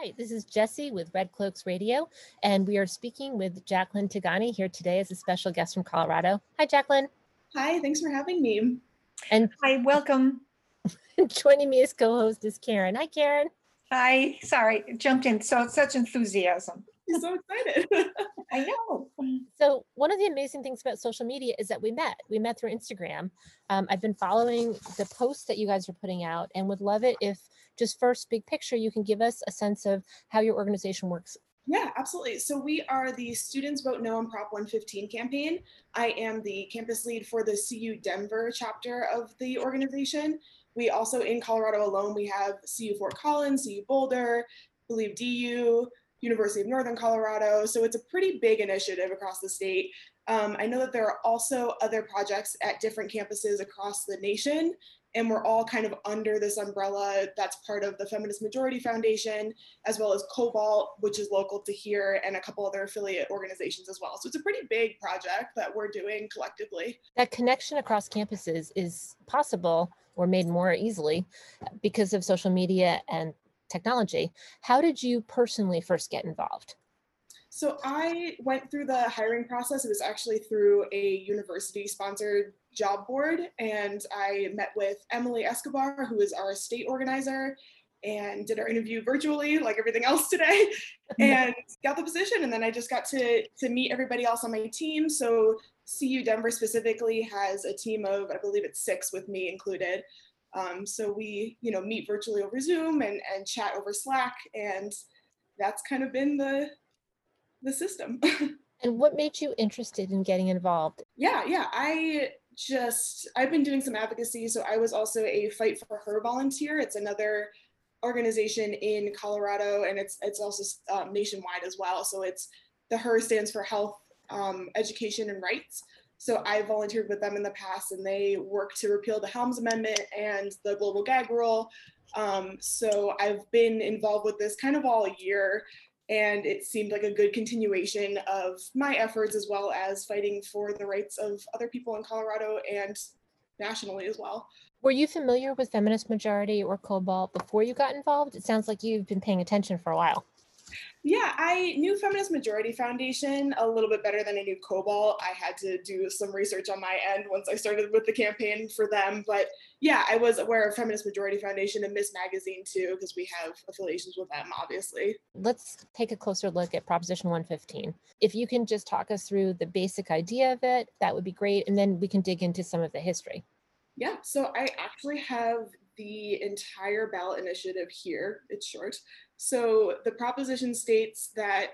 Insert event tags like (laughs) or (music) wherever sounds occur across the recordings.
Hi, this is Jesse with Red Cloaks Radio, and we are speaking with Jacqueline Tagani here today as a special guest from Colorado. Hi, Jacqueline. Hi, thanks for having me. And Hi, welcome. (laughs) joining me as co-host is Karen. Hi, Karen. Hi, sorry, jumped in. So such enthusiasm. I'm so excited. (laughs) I know. So one of the amazing things about social media is that we met. We met through Instagram. Um, I've been following the posts that you guys are putting out, and would love it if just first big picture you can give us a sense of how your organization works. yeah, absolutely. So we are the Students Vote No on Prop 115 campaign. I am the campus lead for the CU Denver chapter of the organization. We also in Colorado alone, we have CU Fort Collins, CU Boulder, I believe DU, University of Northern Colorado. So it's a pretty big initiative across the state. Um, I know that there are also other projects at different campuses across the nation, and we're all kind of under this umbrella that's part of the Feminist Majority Foundation, as well as Cobalt, which is local to here, and a couple other affiliate organizations as well. So it's a pretty big project that we're doing collectively. That connection across campuses is possible or made more easily because of social media and technology. How did you personally first get involved? So I went through the hiring process. It was actually through a university sponsored job board. And I met with Emily Escobar, who is our state organizer, and did our interview virtually, like everything else today, (laughs) and got the position. And then I just got to, to meet everybody else on my team. So CU Denver specifically has a team of, I believe it's six with me included. Um, so we, you know, meet virtually over Zoom and, and chat over Slack. And that's kind of been the the system. (laughs) And what made you interested in getting involved? yeah, yeah. I just I've been doing some advocacy. So I was also a Fight for Her volunteer. It's another organization in Colorado, and it's it's also um, nationwide as well. So it's the Her stands for Health, um, Education, and Rights. So I volunteered with them in the past, and they work to repeal the Helms Amendment and the Global Gag Rule. Um, so I've been involved with this kind of all year, and it seemed like a good continuation of my efforts as well as fighting for the rights of other people in Colorado and nationally as well. Were you familiar with Feminist Majority or Cobalt before you got involved? It sounds like you've been paying attention for a while. Yeah, I knew Feminist Majority Foundation a little bit better than I knew Cobalt. I had to do some research on my end once I started with the campaign for them. But yeah, I was aware of Feminist Majority Foundation and Ms. Magazine too, because we have affiliations with them, obviously. Let's take a closer look at Proposition 115. If you can just talk us through the basic idea of it, that would be great. And then we can dig into some of the history. Yeah, so I actually have the entire ballot initiative here. It's short. So the proposition states that,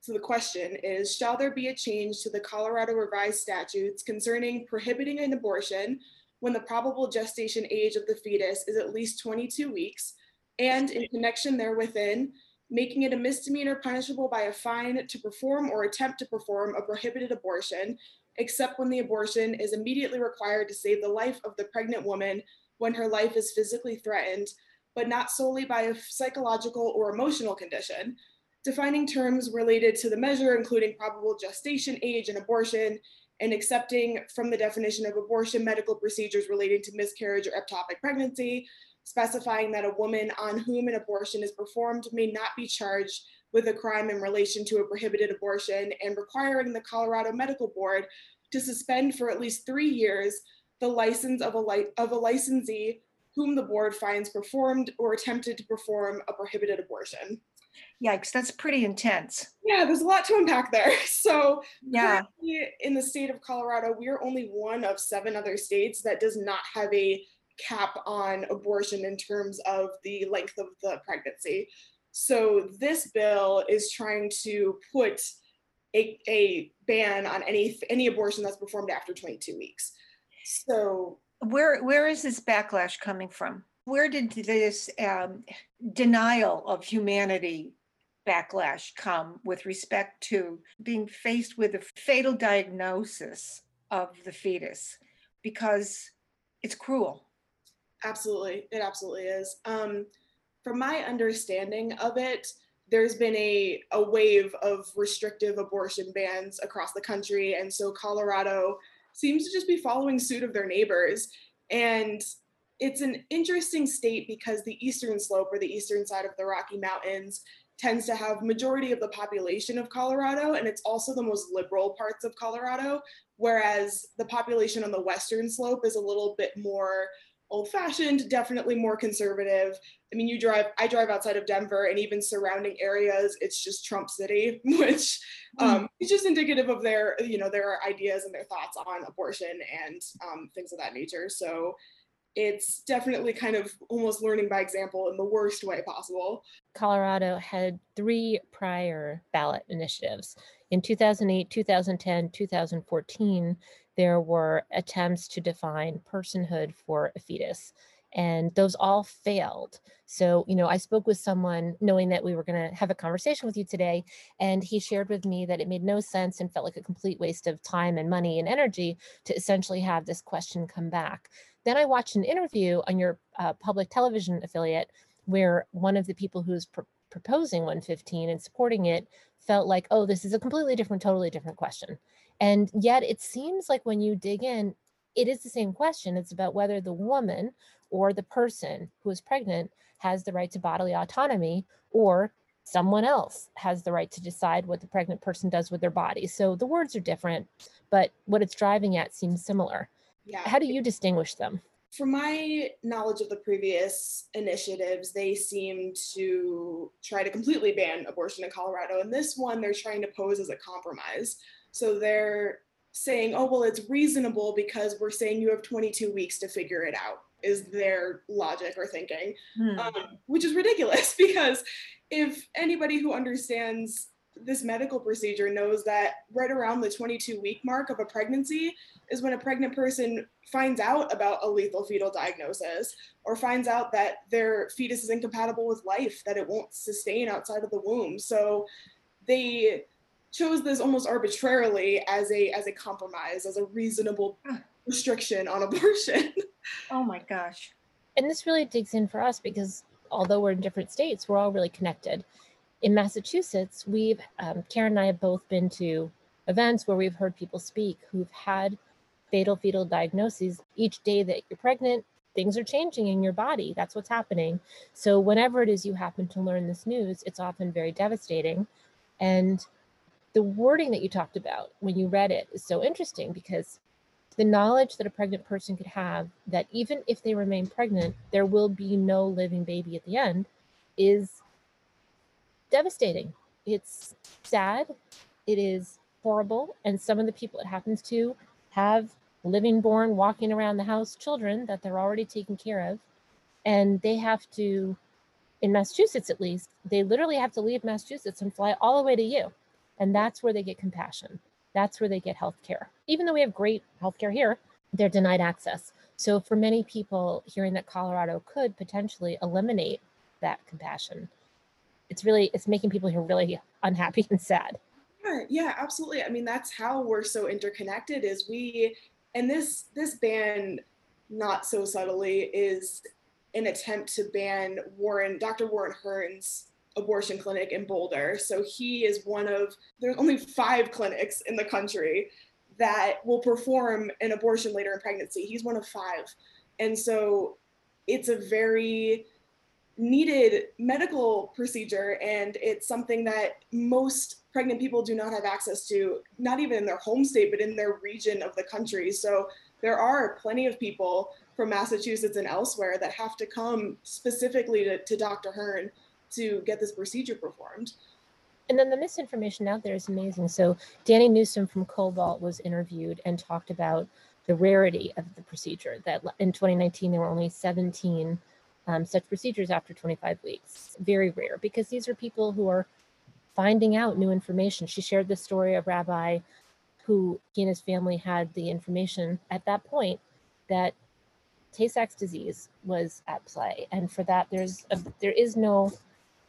so the question is, shall there be a change to the Colorado revised statutes concerning prohibiting an abortion when the probable gestation age of the fetus is at least 22 weeks and in connection therewithin, making it a misdemeanor punishable by a fine to perform or attempt to perform a prohibited abortion, except when the abortion is immediately required to save the life of the pregnant woman when her life is physically threatened, but not solely by a psychological or emotional condition. Defining terms related to the measure, including probable gestation age and abortion, and accepting from the definition of abortion medical procedures relating to miscarriage or ectopic pregnancy, specifying that a woman on whom an abortion is performed may not be charged with a crime in relation to a prohibited abortion, and requiring the Colorado Medical Board to suspend for at least three years the license of a, li- of a licensee whom the board finds performed or attempted to perform a prohibited abortion. Yikes, that's pretty intense. Yeah, there's a lot to unpack there. (laughs) So, Yeah, in the state of Colorado, we are only one of seven other states that does not have a cap on abortion in terms of the length of the pregnancy. So, this bill is trying to put a, a ban on any any abortion that's performed after 22 weeks. So, where where is this backlash coming from? Where did this um, denial of humanity backlash come with respect to being faced with a fatal diagnosis of the fetus? Because it's cruel. Absolutely, it absolutely is. Um, from my understanding of it, there's been a, a wave of restrictive abortion bans across the country. And so Colorado seems to just be following suit of their neighbors. And it's an interesting state because the eastern slope or the eastern side of the Rocky Mountains tends to have majority of the population of Colorado and it's also the most liberal parts of Colorado whereas the population on the western slope is a little bit more old fashioned definitely more conservative. I mean you drive I drive outside of Denver and even surrounding areas it's just Trump city (laughs) which um, is just indicative of their you know their ideas and their thoughts on abortion and um, things of that nature. So it's definitely kind of almost learning by example in the worst way possible. Colorado had three prior ballot initiatives. In 2008, 2010, 2014, there were attempts to define personhood for a fetus, and those all failed. So, you know, I spoke with someone knowing that we were going to have a conversation with you today, and he shared with me that it made no sense and felt like a complete waste of time and money and energy to essentially have this question come back. Then I watched an interview on your uh, public television affiliate where one of the people who's pr- proposing 115 and supporting it felt like, oh, this is a completely different, totally different question. And yet it seems like when you dig in, it is the same question. It's about whether the woman or the person who is pregnant has the right to bodily autonomy or someone else has the right to decide what the pregnant person does with their body. So the words are different, but what it's driving at seems similar. Yeah. How do you distinguish them? From my knowledge of the previous initiatives, they seem to try to completely ban abortion in Colorado. And this one, they're trying to pose as a compromise. So they're saying, oh, well, it's reasonable because we're saying you have 22 weeks to figure it out, is their logic or thinking, Hmm. um, which is ridiculous (laughs) because if anybody who understands this medical procedure knows that right around the 22 week mark of a pregnancy is when a pregnant person finds out about a lethal fetal diagnosis or finds out that their fetus is incompatible with life, that it won't sustain outside of the womb. So they chose this almost arbitrarily as a as a compromise, as a reasonable restriction on (laughs) abortion. Oh my gosh. And this really digs in for us because although we're in different states, we're all really connected. In Massachusetts, we've, um, Karen and I have both been to events where we've heard people speak who've had fatal fetal diagnoses. Each day that you're pregnant, things are changing in your body. That's what's happening. So, whenever it is you happen to learn this news, it's often very devastating. And the wording that you talked about when you read it is so interesting because the knowledge that a pregnant person could have that even if they remain pregnant, there will be no living baby at the end is devastating. It's sad. It is horrible. And some of the people it happens to have living born, walking around the house children that they're already taking care of. And they have to, in Massachusetts at least, they literally have to leave Massachusetts and fly all the way to you. And that's where they get compassion. That's where they get health care. Even though we have great health care here, they're denied access. So for many people, hearing that Colorado could potentially eliminate that compassion, it's really it's making people here really unhappy and sad. Yeah, yeah, absolutely. I mean, that's how we're so interconnected is we and this this ban not so subtly is an attempt to ban Warren, Dr. Warren Hern's abortion clinic in Boulder. So he is one of there's only 5 clinics in the country that will perform an abortion later in pregnancy. He's one of 5. And so it's a very needed medical procedure and it's something that most pregnant people do not have access to not even in their home state but in their region of the country. So there are plenty of people from massachusetts and elsewhere that have to come specifically to, to dr hern to get this procedure performed. And then the misinformation out there is amazing. So danny newsom from cobalt was interviewed and talked about the rarity of the procedure that in 2019 there were only 17 um, such procedures after 25 weeks. Very rare because these are people who are finding out new information. She shared the story of Rabbi who he and his family had the information at that point that Tay-Sachs disease was at play, and for that there's a, there is no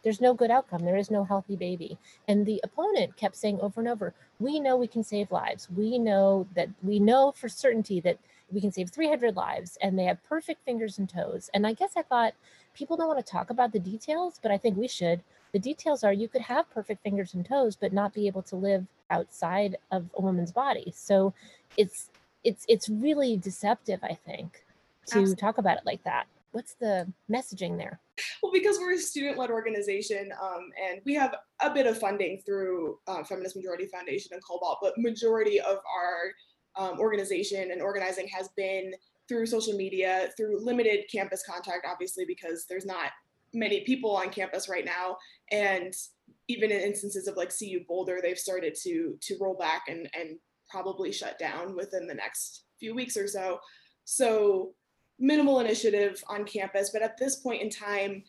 there's no good outcome. There is no healthy baby. And the opponent kept saying over and over, we know we can save lives. We know that we know for certainty that we can save 300 lives and they have perfect fingers and toes. And I guess I thought people don't want to talk about the details, but I think we should. The details are you could have perfect fingers and toes, but not be able to live outside of a woman's body. So it's it's it's really deceptive, I think, to Abs- talk about it like that? What's the messaging there? Well, because we're a student-led organization, um, and we have a bit of funding through uh, Feminist Majority Foundation and Cobalt, but majority of our um, organization and organizing has been through social media, through limited campus contact, obviously, because there's not many people on campus right now, and even in instances of like CU Boulder, they've started to to roll back and and probably shut down within the next few weeks or so. So minimal initiative on campus, but at this point in time,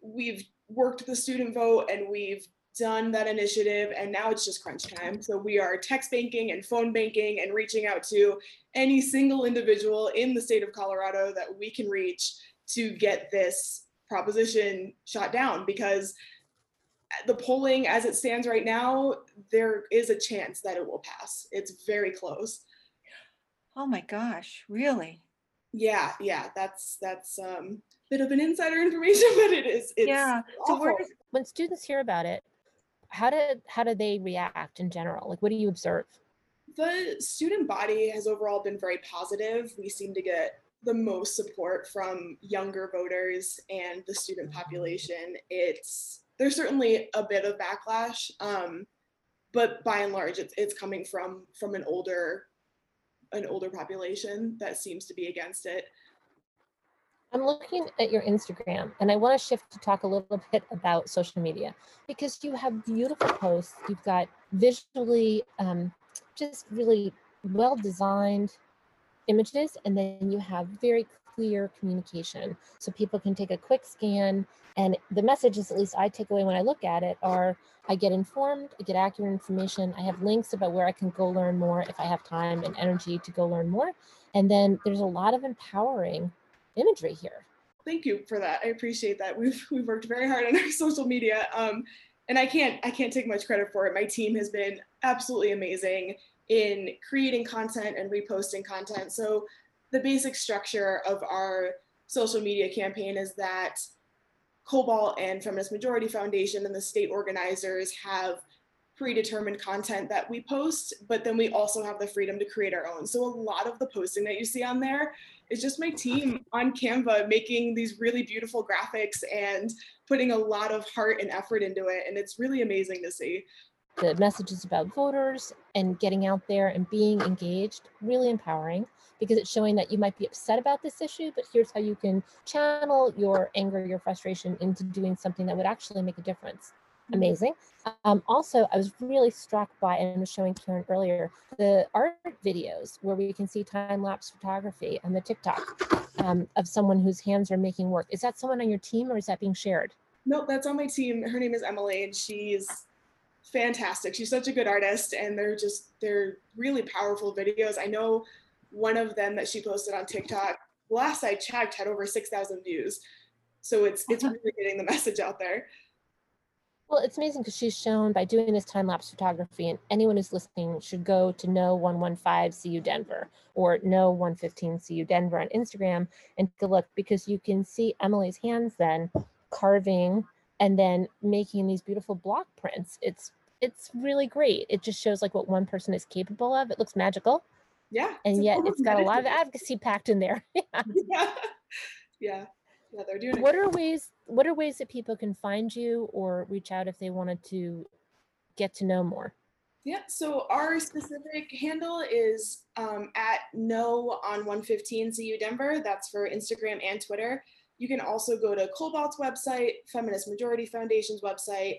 we've worked the student vote and we've done that initiative and now it's just crunch time. So we are text banking and phone banking and reaching out to any single individual in the state of Colorado that we can reach to get this proposition shot down because the polling as it stands right now, there is a chance that it will pass. It's very close. Oh my gosh, really? Yeah, yeah, that's that's um a bit of an insider (laughs) information, but it is it's Yeah. So where does, When students hear about it, how did how do they react in general? Like what do you observe? the student body has overall been very positive. We seem to get the most support from younger voters and the student population. It's there's certainly a bit of backlash, um, but by and large, it's it's coming from from an older an older population that seems to be against it. I'm looking at your Instagram and I want to shift to talk a little bit about social media because you have beautiful posts. You've got visually um, just really well designed images, and then you have very clear communication. So people can take a quick scan, and the messages, at least I take away when I look at it, are I get informed, I get accurate information. I have links about where I can go learn more if I have time and energy to go learn more. And then there's a lot of empowering imagery here. Thank you for that. I appreciate that. We've we've worked very hard on (laughs) our social media. Um, and I can't I can't take much credit for it. My team has been absolutely amazing in creating content and reposting content. So the basic structure of our social media campaign is that Cobalt and Feminist Majority Foundation and the state organizers have predetermined content that we post, but then we also have the freedom to create our own. So a lot of the posting that you see on there is just my team on Canva making these really beautiful graphics and putting a lot of heart and effort into it. And it's really amazing to see. the messages about voters and getting out there and being engaged really empowering because it's showing that you might be upset about this issue but here's how you can channel your anger your frustration into doing something that would actually make a difference amazing um, also i was really struck by and I was showing karen earlier the art videos where we can see time-lapse photography on the tiktok um, of someone whose hands are making work is that someone on your team or is that being shared Nope, that's on my team. Her name is Emily, and she's fantastic. She's such a good artist, and they're just they're really powerful videos. I know one of them that she posted on TikTok. Last I checked, had over six thousand views. So it's it's (laughs) really getting the message out there. Well, it's amazing because she's shown by doing this time lapse photography, and anyone who's listening should go to No 115 CU Denver or No 115 CU Denver on Instagram and take a look because you can see Emily's hands then carving and then making these beautiful block prints. It's it's really great. It just shows like what one person is capable of. It looks magical, Yeah. and yet it's got a lot of advocacy packed in there. (laughs) (laughs) Yeah. Yeah. Yeah, they're doing what are ways what are ways that people can find you or reach out if they wanted to get to know more? Yeah, so our specific handle is um, at no on 115 CU Denver. That's for Instagram and Twitter. You can also go to Cobalt's website, Feminist Majority Foundation's website,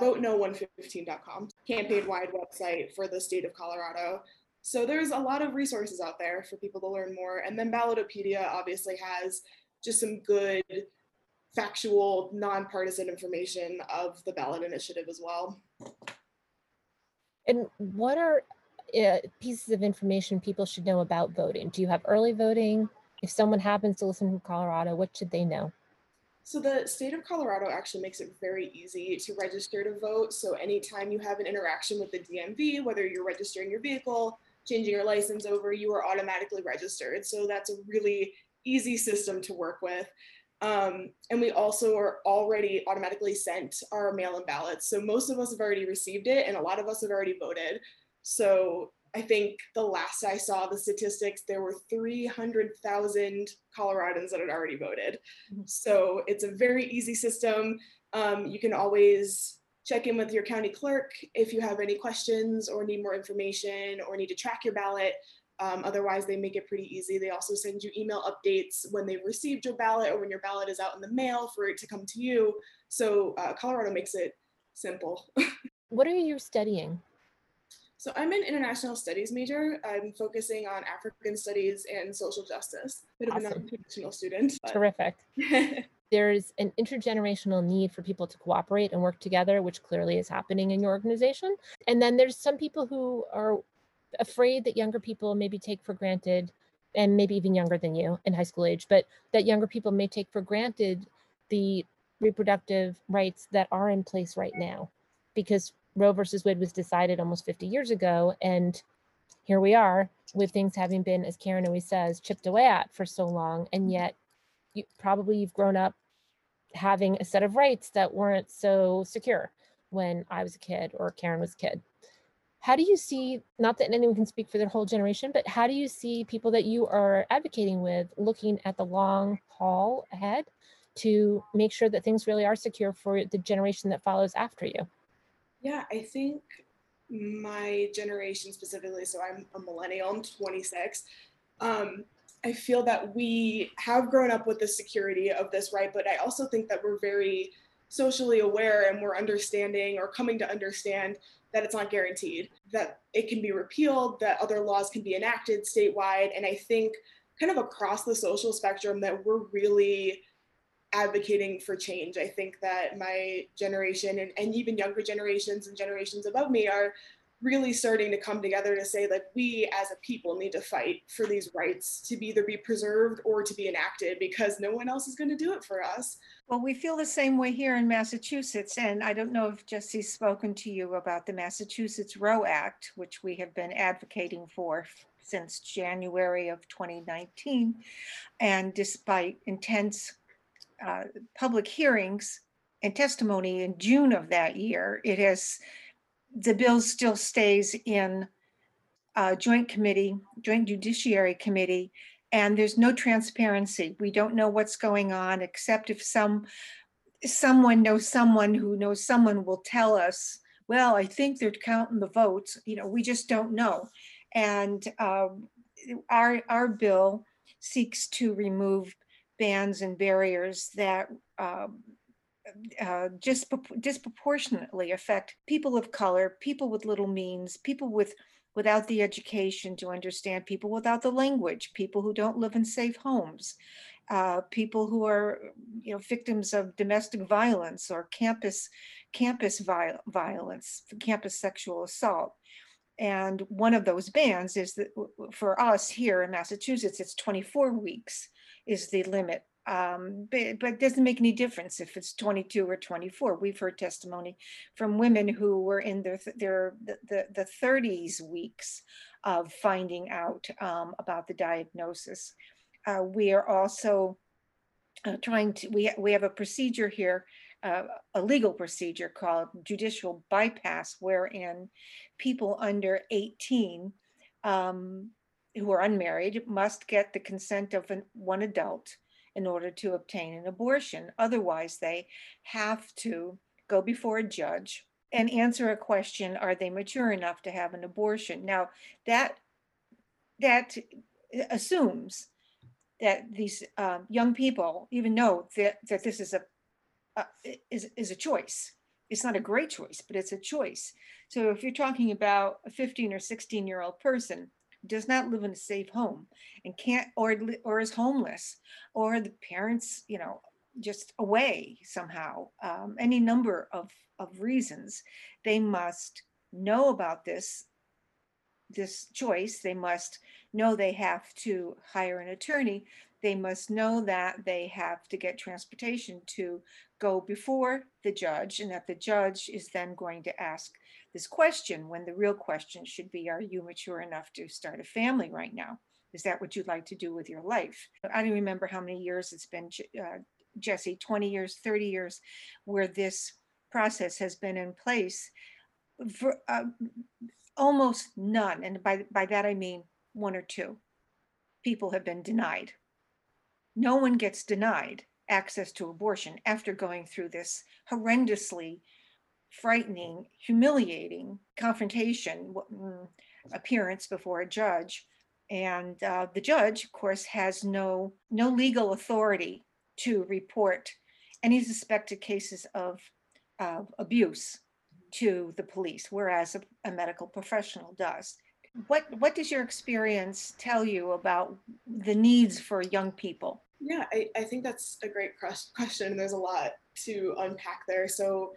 voteno115.com, campaign wide website for the state of Colorado. So there's a lot of resources out there for people to learn more. And then Ballotpedia obviously has just some good, factual, nonpartisan information of the ballot initiative as well. And what are uh, pieces of information people should know about voting? Do you have early voting? If someone happens to listen from Colorado, what should they know? So the state of Colorado actually makes it very easy to register to vote. So anytime you have an interaction with the DMV, whether you're registering your vehicle, changing your license over, you are automatically registered. So that's a really easy system to work with. Um, and we also are already automatically sent our mail-in ballots. So most of us have already received it and a lot of us have already voted. So I think the last I saw the statistics, there were 300,000 Coloradans that had already voted. Mhm. So it's a very easy system. Um, you can always check in with your county clerk if you have any questions or need more information or need to track your ballot. Um, otherwise, they make it pretty easy. They also send you email updates when they've received your ballot or when your ballot is out in the mail for it to come to you. So uh, Colorado makes it simple. (laughs) What are you studying? So I'm an international studies major. I'm focusing on African studies and social justice. Bit of a Awesome. non-traditional student. but- Terrific. (laughs) There's an intergenerational need for people to cooperate and work together, which clearly is happening in your organization. And then there's some people who are afraid that younger people maybe take for granted, and maybe even younger than you in high school age, but that younger people may take for granted the reproductive rights that are in place right now. Because Roe versus Wade was decided almost 50 years ago. And here we are with things having been, as Karen always says, chipped away at for so long. And yet you probably you've grown up having a set of rights that weren't so secure when I was a kid or Karen was a kid. How do you see, not that anyone can speak for their whole generation, but how do you see people that you are advocating with looking at the long haul ahead to make sure that things really are secure for the generation that follows after you? Yeah, I think my generation specifically, so I'm a millennial, I'm 26. Um, I feel that we have grown up with the security of this right, but I also think that we're very socially aware and we're understanding or coming to understand that it's not guaranteed, that it can be repealed, that other laws can be enacted statewide. And I think kind of across the social spectrum that we're really advocating for change. I think that my generation and, and even younger generations and generations above me are really starting to come together to say like we as a people need to fight for these rights to be either be preserved or to be enacted because no one else is going to do it for us. Well, we feel the same way here in Massachusetts, and I don't know if Jesse's spoken to you about the Massachusetts ROE Act, which we have been advocating for since January of 2019. And despite intense uh, public hearings and testimony in June of that year, it has, the bill still stays in uh, joint committee, joint judiciary committee, and there's no transparency. We don't know what's going on, except if some, someone knows someone who knows someone will tell us, well, I think they're counting the votes, you know, we just don't know. And um, our, our bill seeks to remove bans and barriers that um, uh, disproportionately affect people of color, people with little means, people with without the education to understand people without the language, people who don't live in safe homes, uh, people who are you know victims of domestic violence or campus campus viol- violence, campus sexual assault. And one of those bans is that for us here in Massachusetts, it's 24 weeks is the limit. Um, but, but it doesn't make any difference if it's 22 or 24. We've heard testimony from women who were in their their the, the, the 30s weeks of finding out um, about the diagnosis. Uh, we are also uh, trying to we we have a procedure here, uh, a legal procedure called judicial bypass, wherein people under 18 um, who are unmarried must get the consent of an, one adult in order to obtain an abortion. Otherwise, they have to go before a judge and answer a question are they mature enough to have an abortion? Now that that assumes that these um, young people even know that that this is a uh, is is a choice. It's not a great choice but it's a choice. So if you're talking about a 15 or 16 year old person does not live in a safe home and can't or or is homeless or the parents you know just away somehow um, any number of of reasons they must know about this this choice. They must know they have to hire an attorney they must know that they have to get transportation to go before the judge and that the judge is then going to ask this question when the real question should be are you mature enough to start a family right now is that what you'd like to do with your life i don't remember how many years it's been uh, jesse 20 years 30 years where this process has been in place for, uh, almost none, and by, by that I mean one or two people have been denied. No one gets denied access to abortion after going through this horrendously frightening, humiliating confrontation mm, appearance before a judge. And uh, the judge, of course, has no no legal authority to report any suspected cases of, of abuse to the police, whereas a, a medical professional does. What what does your experience tell you about the needs for young people? Yeah, I, I think that's a great (laughs) question. and There's a lot to unpack there. So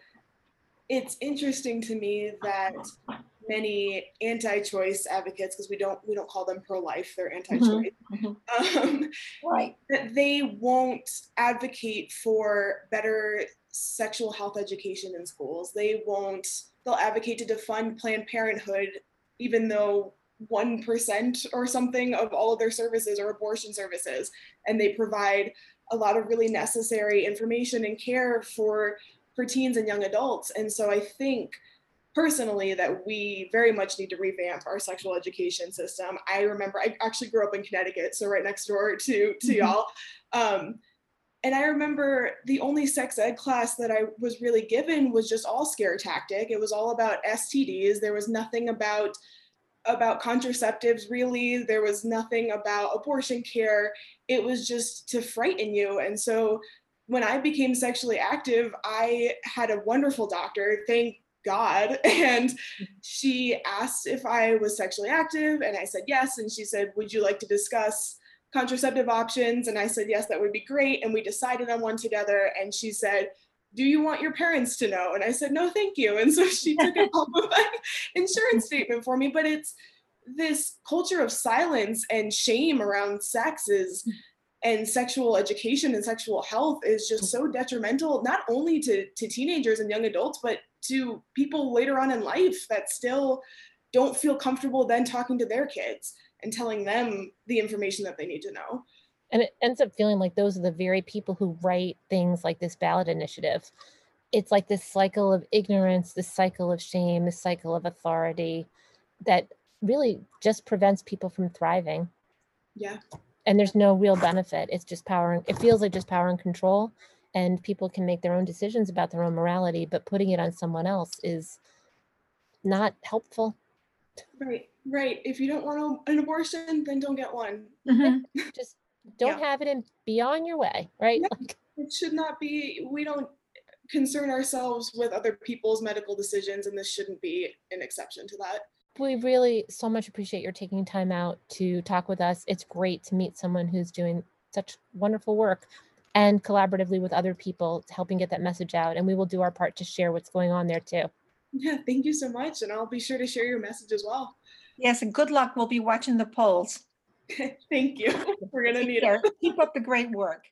it's interesting to me that many anti-choice advocates, because we don't we don't call them pro-life, they're anti-choice, um, Right. that they won't advocate for better sexual health education in schools. They won't. They'll advocate to defund Planned Parenthood, even though one percent or something of all of their services or abortion services, and they provide a lot of really necessary information and care for for teens and young adults. And so I think personally that we very much need to revamp our sexual education system. I remember I actually grew up in Connecticut, so right next door to to Mhm. y'all. Um, and I remember the only sex ed class that I was really given was just all scare tactic. It was all about STDs. There was nothing about about contraceptives really. There was nothing about abortion care. It was just to frighten you. And so when I became sexually active, I had a wonderful doctor, thank God. (laughs) And she asked if I was sexually active, and I said yes. And she said, Would you like to discuss contraceptive options? And I said, Yes, that would be great. And we decided on one together. And she said, Do you want your parents to know? And I said, No, thank you. And so she took a (laughs) pulp of my insurance statement for me. But it's this culture of silence and shame around sex is and sexual education and sexual health is just so detrimental not only to, to teenagers and young adults but to people later on in life that still don't feel comfortable then talking to their kids and telling them the information that they need to know And it ends up feeling like those are the very people who write things like this ballot initiative. It's like this cycle of ignorance, this cycle of shame, this cycle of authority that really just prevents people from thriving. yeah And there's no real benefit. It's just power. and- It feels like just power and control. And people can make their own decisions about their own morality, but putting it on someone else is not helpful. right right if you don't want an abortion then don't get one Mhm. (laughs) Just don't have it and be on your way, right? Yeah. Like, it should not be we don't concern ourselves with other people's medical decisions and this shouldn't be an exception to that we really so much appreciate your taking time out to talk with us. It's great to meet someone who's doing such wonderful work and collaboratively with other people helping get that message out. And we will do our part to share what's going on there too. yeah thank you so much and i'll be sure to share your message as well Yes, and good luck. We'll be watching the polls. (laughs) thank you (laughs) we're gonna need care. it Keep up the great work.